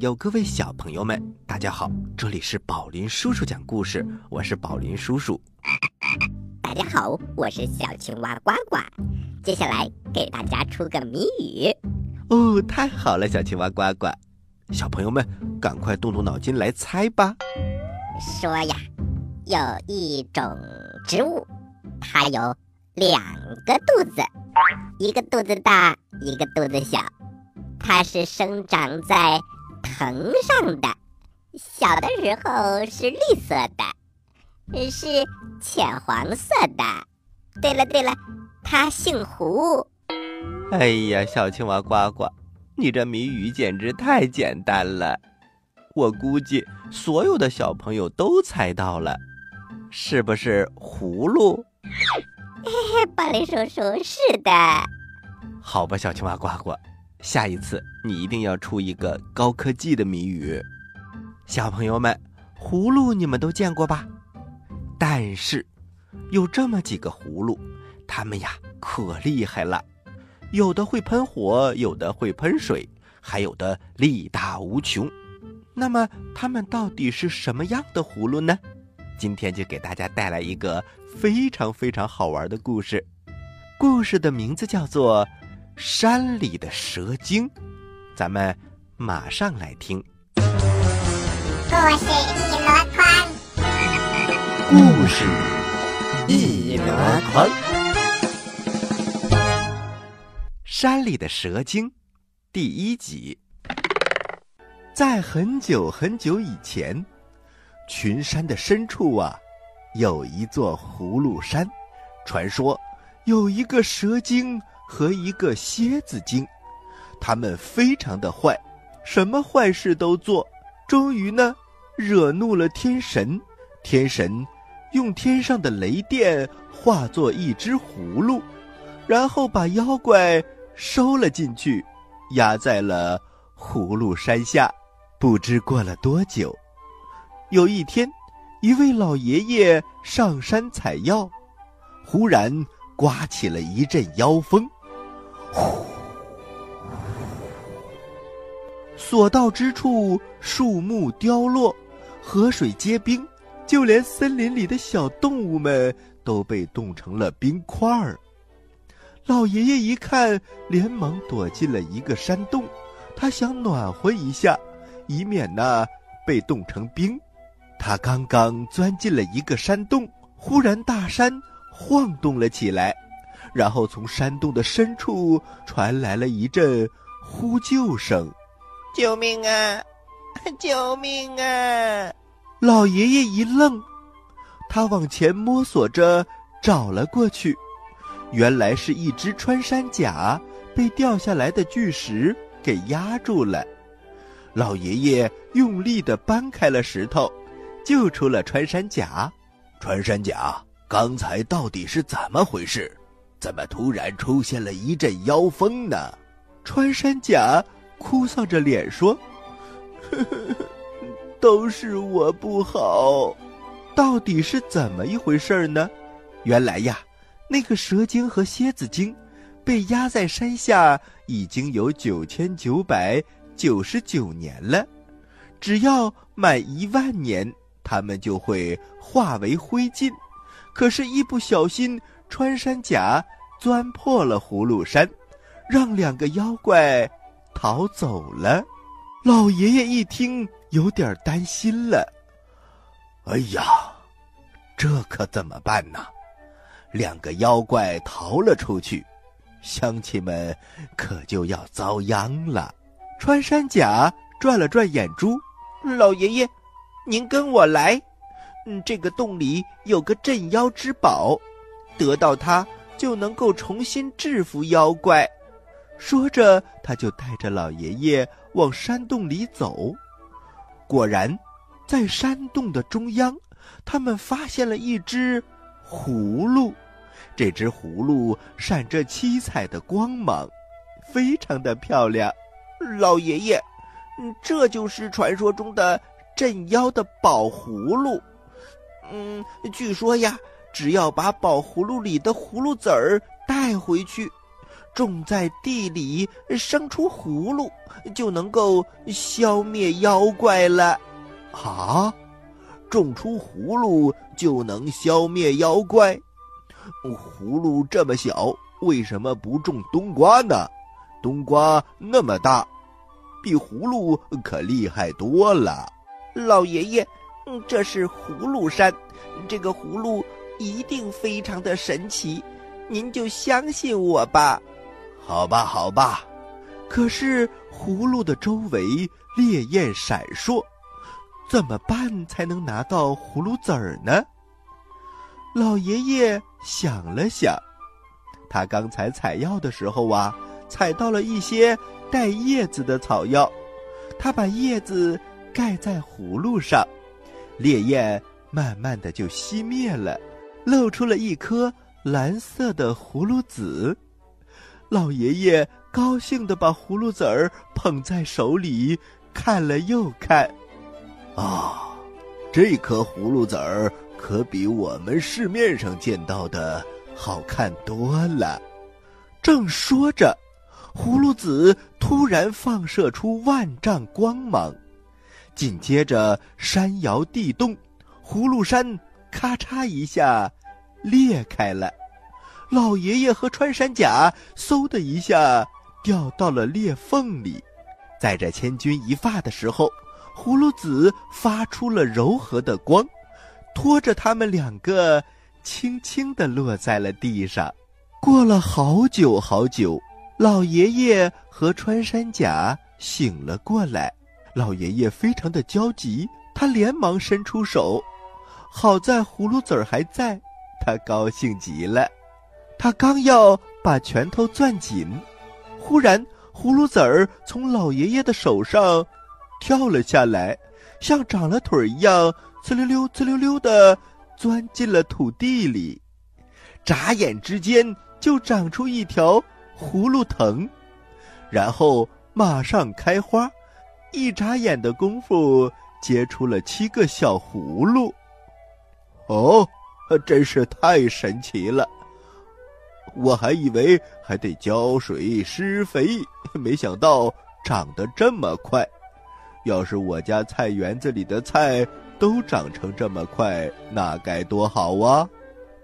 各位大朋友，各位小朋友们，大家好！这里是宝林叔叔讲故事，我是宝林叔叔。大家好，我是小青蛙呱呱。接下来给大家出个谜语。哦，太好了，小青蛙呱呱，小朋友们赶快动动脑筋来猜吧。说呀，有一种植物，它有两个肚子，一个肚子大，一个肚子小。它是生长在藤上的，小的时候是绿色的，是浅黄色的。对了对了，它姓胡。哎呀，小青蛙呱呱，你这谜语简直太简单了，我估计所有的小朋友都猜到了，是不是葫芦？嘿嘿，巴雷叔叔，是的。好吧，小青蛙呱呱。下一次你一定要出一个高科技的谜语，小朋友们，葫芦你们都见过吧？但是，有这么几个葫芦，它们呀可厉害了，有的会喷火，有的会喷水，还有的力大无穷。那么，它们到底是什么样的葫芦呢？今天就给大家带来一个非常非常好玩的故事，故事的名字叫做。山里的蛇精，咱们马上来听。故事一箩筐，故事一箩筐。山里的蛇精，第一集。在很久很久以前，群山的深处啊，有一座葫芦山。传说有一个蛇精。和一个蝎子精，他们非常的坏，什么坏事都做。终于呢，惹怒了天神。天神用天上的雷电化作一只葫芦，然后把妖怪收了进去，压在了葫芦山下。不知过了多久，有一天，一位老爷爷上山采药，忽然刮起了一阵妖风。呼！所到之处，树木凋落，河水结冰，就连森林里的小动物们都被冻成了冰块儿。老爷爷一看，连忙躲进了一个山洞，他想暖和一下，以免呢被冻成冰。他刚刚钻进了一个山洞，忽然大山晃动了起来。然后从山洞的深处传来了一阵呼救声：“救命啊！救命啊！”老爷爷一愣，他往前摸索着找了过去，原来是一只穿山甲被掉下来的巨石给压住了。老爷爷用力地搬开了石头，救出了穿山甲。穿山甲，刚才到底是怎么回事？怎么突然出现了一阵妖风呢？穿山甲哭丧着脸说：“呵 呵都是我不好，到底是怎么一回事呢？原来呀，那个蛇精和蝎子精被压在山下已经有九千九百九十九年了，只要满一万年，他们就会化为灰烬。可是，一不小心。”穿山甲钻破了葫芦山，让两个妖怪逃走了。老爷爷一听，有点担心了。哎呀，这可怎么办呢？两个妖怪逃了出去，乡亲们可就要遭殃了。穿山甲转了转眼珠，老爷爷，您跟我来。嗯，这个洞里有个镇妖之宝。得到它就能够重新制服妖怪。说着，他就带着老爷爷往山洞里走。果然，在山洞的中央，他们发现了一只葫芦。这只葫芦闪着七彩的光芒，非常的漂亮。老爷爷，这就是传说中的镇妖的宝葫芦。嗯，据说呀。只要把宝葫芦里的葫芦籽儿带回去，种在地里，生出葫芦，就能够消灭妖怪了。啊，种出葫芦就能消灭妖怪？葫芦这么小，为什么不种冬瓜呢？冬瓜那么大，比葫芦可厉害多了。老爷爷，这是葫芦山，这个葫芦一定非常的神奇，您就相信我吧。好吧，好吧。可是葫芦的周围烈焰闪烁，怎么办才能拿到葫芦籽儿呢？老爷爷想了想，他刚才采药的时候啊，采到了一些带叶子的草药，他把叶子盖在葫芦上，烈焰慢慢的就熄灭了，露出了一颗蓝色的葫芦籽。老爷爷高兴的把葫芦籽儿捧在手里，看了又看，啊，这颗葫芦籽儿。可比我们市面上见到的好看多了。正说着，葫芦籽突然放射出万丈光芒，紧接着山摇地动，葫芦山咔嚓一下裂开了。老爷爷和穿山甲嗖的一下掉到了裂缝里。在这千钧一发的时候，葫芦籽发出了柔和的光。拖着他们两个，轻轻地落在了地上。过了好久好久，老爷爷和穿山甲醒了过来。老爷爷非常的焦急，他连忙伸出手。好在葫芦籽儿还在，他高兴极了。他刚要把拳头攥紧，忽然葫芦籽儿从老爷爷的手上跳了下来，像长了腿一样。呲溜溜，呲溜溜的钻进了土地里，眨眼之间就长出一条葫芦藤，然后马上开花，一眨眼的功夫结出了七个小葫芦。哦，真是太神奇了！我还以为还得浇水施肥，没想到长得这么快。要是我家菜园子里的菜……都长成这么快，那该多好啊！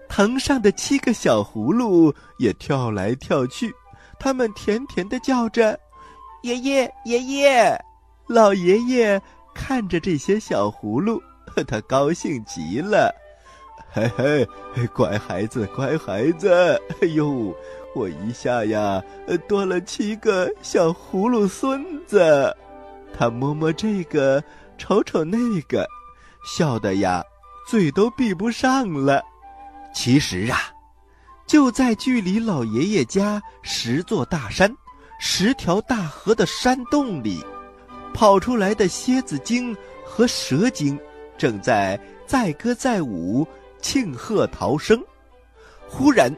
藤上的七个小葫芦也跳来跳去，它们甜甜的叫着：“爷爷，爷爷！”老爷爷看着这些小葫芦，他高兴极了。嘿嘿，乖孩子，乖孩子！哎呦，我一下呀，多了七个小葫芦孙子。他摸摸这个，瞅瞅那个。笑的呀，嘴都闭不上了。其实啊，就在距离老爷爷家十座大山、十条大河的山洞里，跑出来的蝎子精和蛇精正在载歌载舞、庆贺逃生。忽然，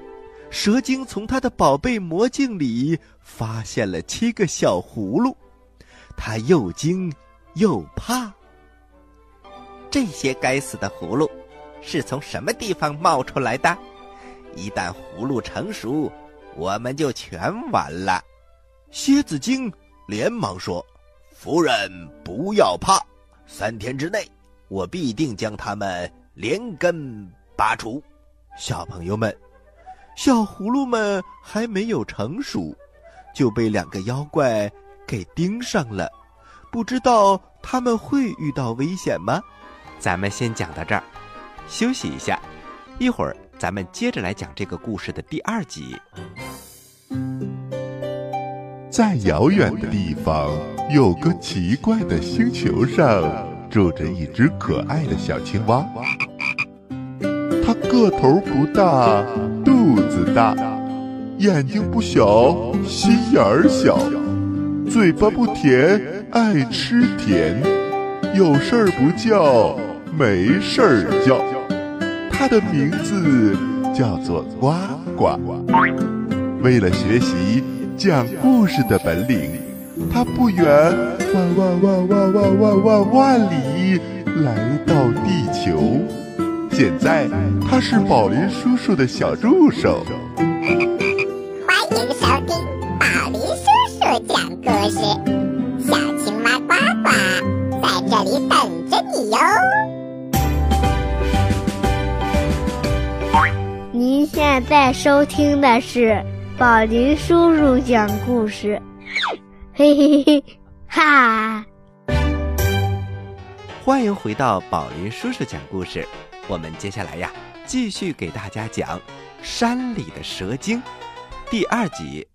蛇精从他的宝贝魔镜里发现了七个小葫芦，他又惊又怕。这些该死的葫芦，是从什么地方冒出来的？一旦葫芦成熟，我们就全完了。蝎子精连忙说：“夫人不要怕，三天之内，我必定将它们连根拔除。”小朋友们，小葫芦们还没有成熟，就被两个妖怪给盯上了。不知道他们会遇到危险吗？咱们先讲到这儿，休息一下，一会儿咱们接着来讲这个故事的第二集。在遥远的地方，有个奇怪的星球上，住着一只可爱的小青蛙。个头不大，肚子大，眼睛不小，心眼儿小，嘴巴不甜，爱吃甜，有事儿不叫。没事儿叫，它的名字叫做呱呱。为了学习讲故事的本领，它不远万万万万万万万万里来到地球。现在，他是宝林叔叔的小助手。欢迎收听宝林叔叔讲。故事，小青蛙呱呱在这里等着你哟。您现在收听的是宝林叔叔讲故事，嘿嘿嘿，哈！欢迎回到宝林叔叔讲故事。我们接下来呀继续给大家讲山里的蛇精第二集。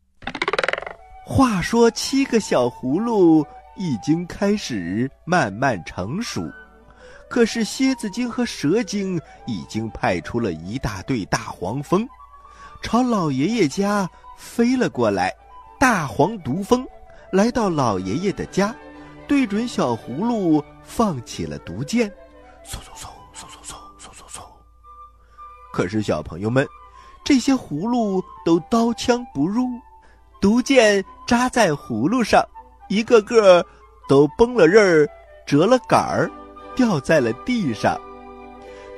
话说七个小葫芦已经开始慢慢成熟可是蝎子精和蛇精已经派出了一大队大黄蜂。朝老爷爷家飞了过来大黄毒蜂来到老爷爷的家对准小葫芦放起了毒箭。嗖嗖嗖可是小朋友们，这些葫芦都刀枪不入。毒箭扎在葫芦上，一个个都崩了刃儿，折了杆儿，掉在了地上。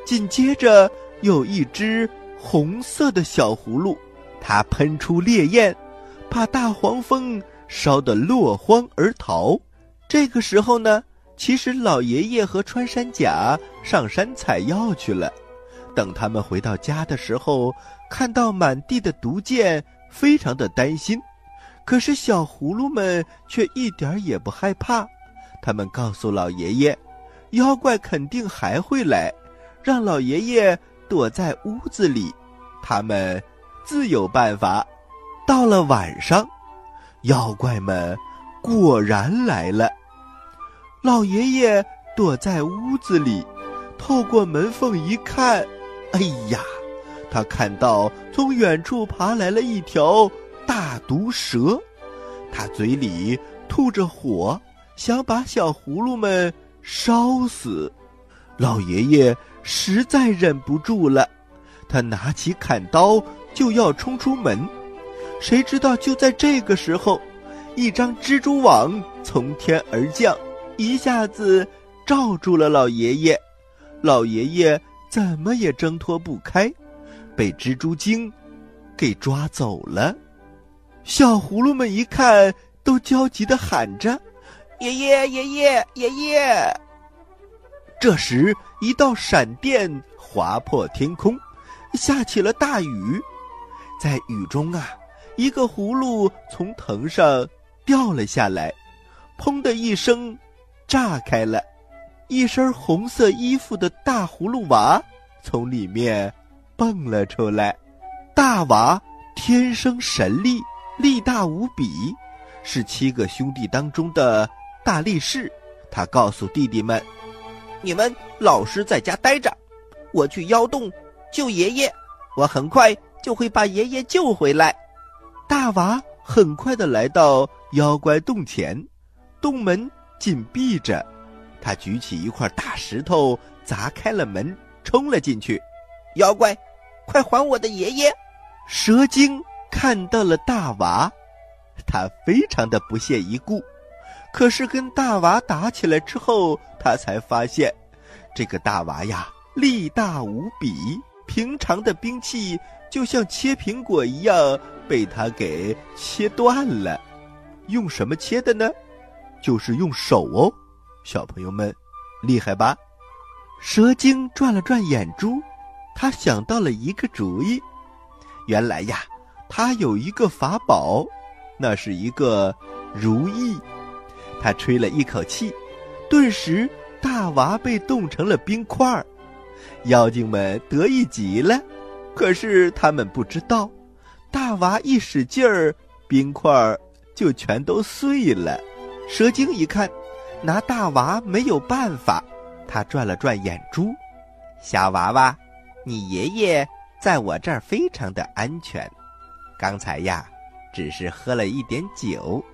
紧接着，有一只红色的小葫芦，它喷出烈焰，把大黄蜂烧得落荒而逃。这个时候呢，其实老爷爷和穿山甲上山采药去了。等他们回到家的时候，看到满地的毒箭，非常的担心。可是小葫芦们却一点也不害怕，他们告诉老爷爷，妖怪肯定还会来，让老爷爷躲在屋子里，他们自有办法。到了晚上，妖怪们果然来了。老爷爷躲在屋子里，透过门缝一看，哎呀，他看到从远处爬来了一条。大毒蛇，它嘴里吐着火，想把小葫芦们烧死。老爷爷实在忍不住了，他拿起砍刀就要冲出门。谁知道就在这个时候，一张蜘蛛网从天而降，一下子罩住了老爷爷。老爷爷怎么也挣脱不开，被蜘蛛精给抓走了。小葫芦们一看，都焦急的喊着：“爷爷，爷爷，爷爷！”这时，一道闪电划破天空，下起了大雨。在雨中啊，一个葫芦从藤上掉了下来，砰的一声，炸开了。一身红色衣服的大葫芦娃从里面蹦了出来。大娃天生神力。力大无比，是七个兄弟当中的大力士。他告诉弟弟们：“你们老实在家待着，我去妖洞救爷爷。我很快就会把爷爷救回来。”大娃很快的来到妖怪洞前，洞门紧闭着。他举起一块大石头砸开了门，冲了进去。妖怪，快还我的爷爷！蛇精。看到了大娃，他非常的不屑一顾。可是跟大娃打起来之后，他才发现，这个大娃呀力大无比，平常的兵器就像切苹果一样被他给切断了。用什么切的呢？就是用手哦，小朋友们，厉害吧？蛇精转了转眼珠，他想到了一个主意。原来呀。他有一个法宝，那是一个如意。他吹了一口气，顿时大娃被冻成了冰块儿。妖精们得意极了，可是他们不知道，大娃一使劲儿，冰块儿就全都碎了。蛇精一看，拿大娃没有办法，他转了转眼珠：“小娃娃，你爷爷在我这儿非常的安全。”刚才呀，只是喝了一点酒，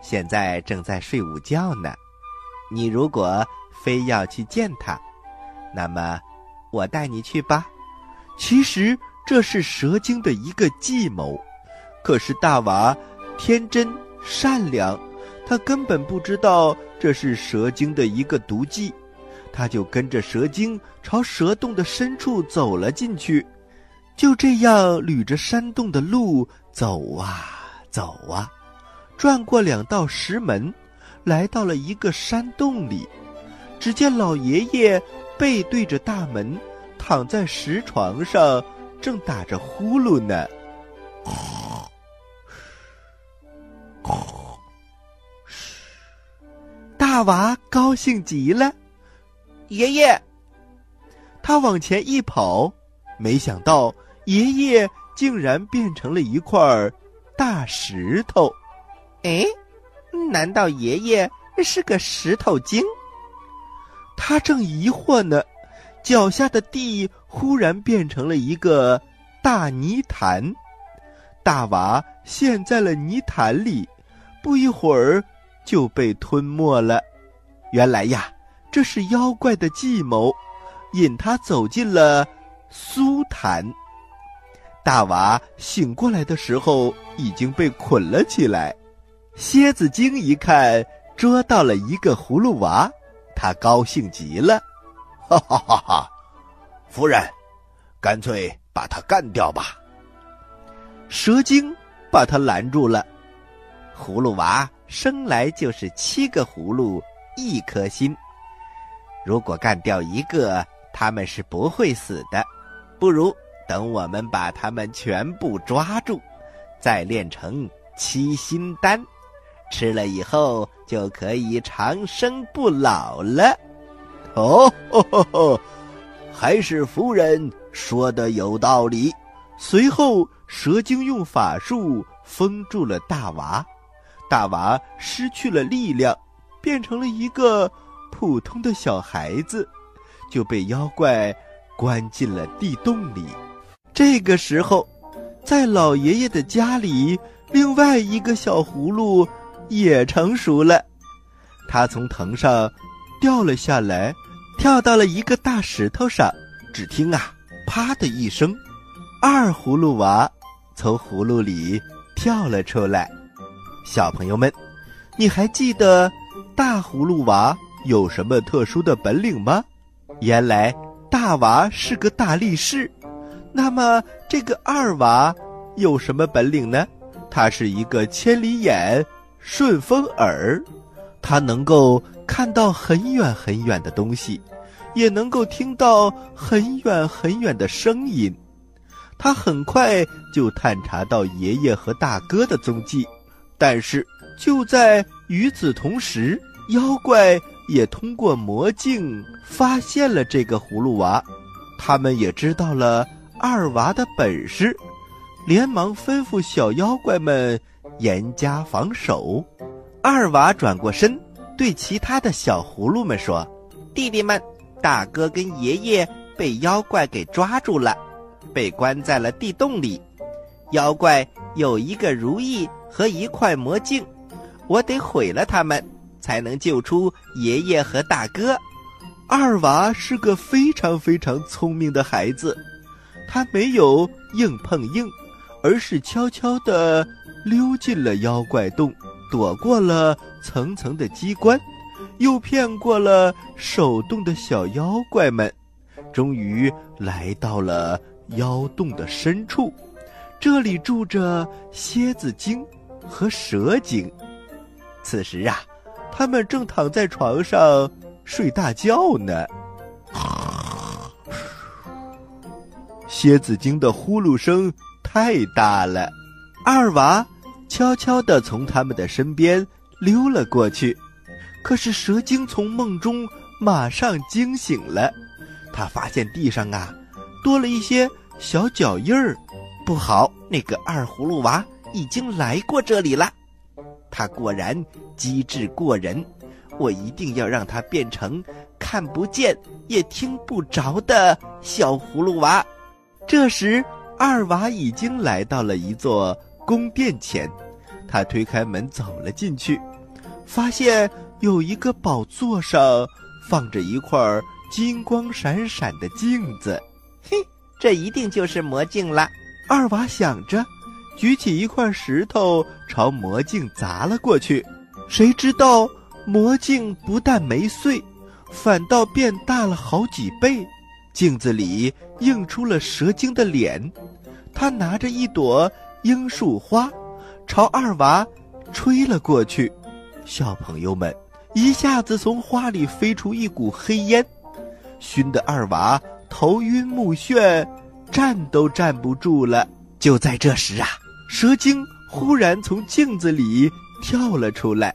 现在正在睡午觉呢。你如果非要去见他，那么我带你去吧。其实这是蛇精的一个计谋，可是大娃天真善良，他根本不知道这是蛇精的一个毒计，他就跟着蛇精朝蛇洞的深处走了进去。就这样捋着山洞的路走啊走啊，转过两道石门，来到了一个山洞里。只见老爷爷背对着大门，躺在石床上，正打着呼噜呢。大娃高兴极了，爷爷。他往前一跑，没想到爷爷竟然变成了一块大石头。哎，难道爷爷是个石头精？他正疑惑呢，脚下的地忽然变成了一个大泥潭，大娃陷在了泥潭里，不一会儿就被吞没了。原来呀，这是妖怪的计谋。引他走进了苏坛。大娃醒过来的时候，已经被捆了起来。蝎子精一看捉到了一个葫芦娃，他高兴极了，哈哈哈哈！夫人，干脆把他干掉吧。蛇精把他拦住了。葫芦娃生来就是七个葫芦一颗心，如果干掉一个。他们是不会死的，不如等我们把他们全部抓住，再炼成七心丹，吃了以后就可以长生不老了。哦，还是夫人说的有道理。随后，蛇精用法术封住了大娃，大娃失去了力量，变成了一个普通的小孩子。就被妖怪关进了地洞里。这个时候，在老爷爷的家里，另外一个小葫芦也成熟了。他从藤上掉了下来，跳到了一个大石头上。只听啊，啪的一声，二葫芦娃从葫芦里跳了出来。小朋友们，你还记得大葫芦娃有什么特殊的本领吗？原来大娃是个大力士，那么这个二娃有什么本领呢？他是一个千里眼、顺风耳，他能够看到很远很远的东西，也能够听到很远很远的声音。他很快就探查到爷爷和大哥的踪迹，但是就在与此同时，妖怪。也通过魔镜发现了这个葫芦娃，他们也知道了二娃的本事，连忙吩咐小妖怪们严加防守。二娃转过身，对其他的小葫芦们说：“弟弟们，大哥跟爷爷被妖怪给抓住了，被关在了地洞里。妖怪有一个如意和一块魔镜，我得毁了他们。”才能救出爷爷和大哥。二娃是个非常非常聪明的孩子，他没有硬碰硬，而是悄悄地溜进了妖怪洞，躲过了层层的机关，又骗过了手动的小妖怪们，终于来到了妖洞的深处。这里住着蝎子精和蛇精。此时啊。他们正躺在床上睡大觉呢。蝎子精的呼噜声太大了，二娃悄悄地从他们的身边溜了过去。可是蛇精从梦中马上惊醒了，他发现地上啊多了一些小脚印儿，不好，那个二葫芦娃已经来过这里了。他果然机智过人，我一定要让他变成看不见也听不着的小葫芦娃。这时，二娃已经来到了一座宫殿前，他推开门走了进去，发现有一个宝座上放着一块金光闪闪的镜子。嘿，这一定就是魔镜了。二娃想着。举起一块石头朝魔镜砸了过去，谁知道魔镜不但没碎，反倒变大了好几倍。镜子里映出了蛇精的脸，他拿着一朵罂粟花，朝二娃吹了过去，小朋友们一下子从花里飞出一股黑烟，熏得二娃头晕目眩，站都站不住了。就在这时啊，蛇精忽然从镜子里跳了出来，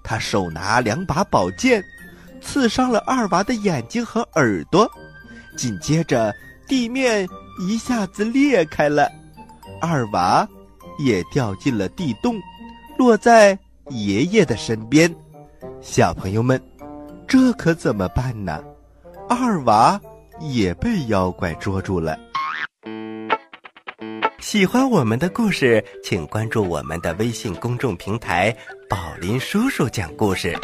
他手拿两把宝剑，刺伤了二娃的眼睛和耳朵，紧接着地面一下子裂开了，二娃也掉进了地洞。落在爷爷的身边，小朋友们，这可怎么办呢？二娃也被妖怪捉住了。喜欢我们的故事，请关注我们的微信公众平台“宝林叔叔讲故事”，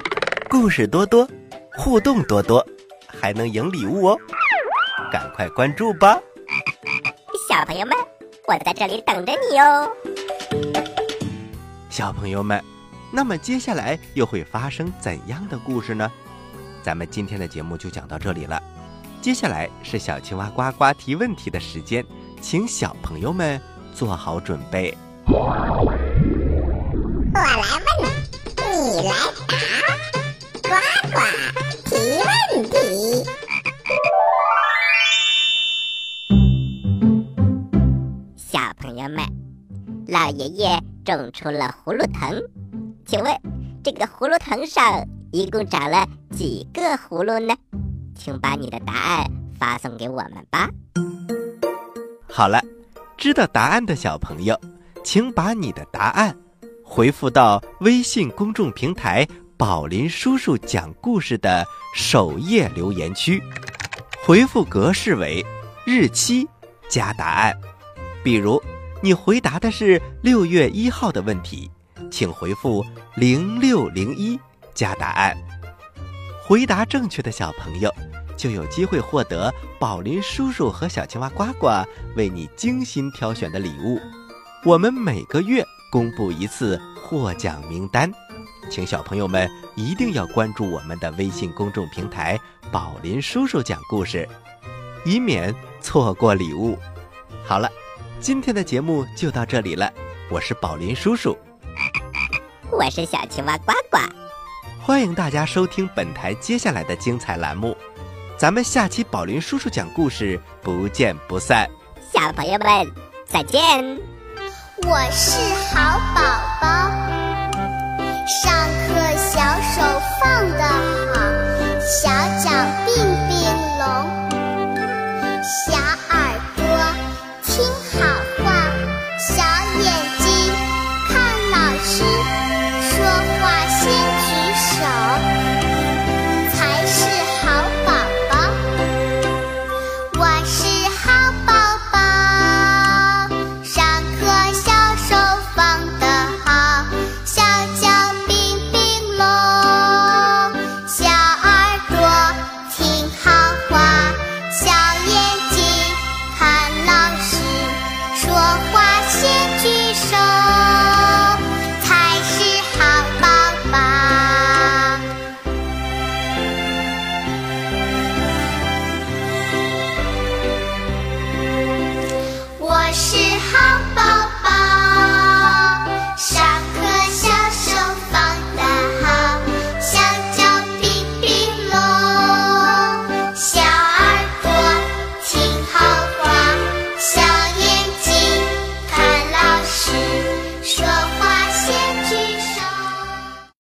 故事多多，互动多多，还能赢礼物哦！赶快关注吧，小朋友们，我在这里等着你哦。小朋友们，那么接下来又会发生怎样的故事呢？咱们今天的节目就讲到这里了。接下来是小青蛙呱呱提问题的时间，请小朋友们做好准备。我来问，你来答，呱呱提问题。小朋友们，老爷爷。种出了葫芦藤，请问这个葫芦藤上一共长了几个葫芦呢？请把你的答案发送给我们吧。好了，知道答案的小朋友，请把你的答案回复到微信公众平台“宝林叔叔讲故事”的首页留言区，回复格式为日期加答案，比如。你回答的是六月一号的问题，请回复零六零一加答案。回答正确的小朋友就有机会获得宝林叔叔和小青蛙呱呱为你精心挑选的礼物。我们每个月公布一次获奖名单，请小朋友们一定要关注我们的微信公众平台“宝林叔叔讲故事”，以免错过礼物。好了。今天的节目就到这里了，我是宝林叔叔，我是小青蛙呱呱，欢迎大家收听本台接下来的精彩栏目，咱们下期宝林叔叔讲故事，不见不散。小朋友们，再见。我是好宝宝。上课小手放的好，小脚并。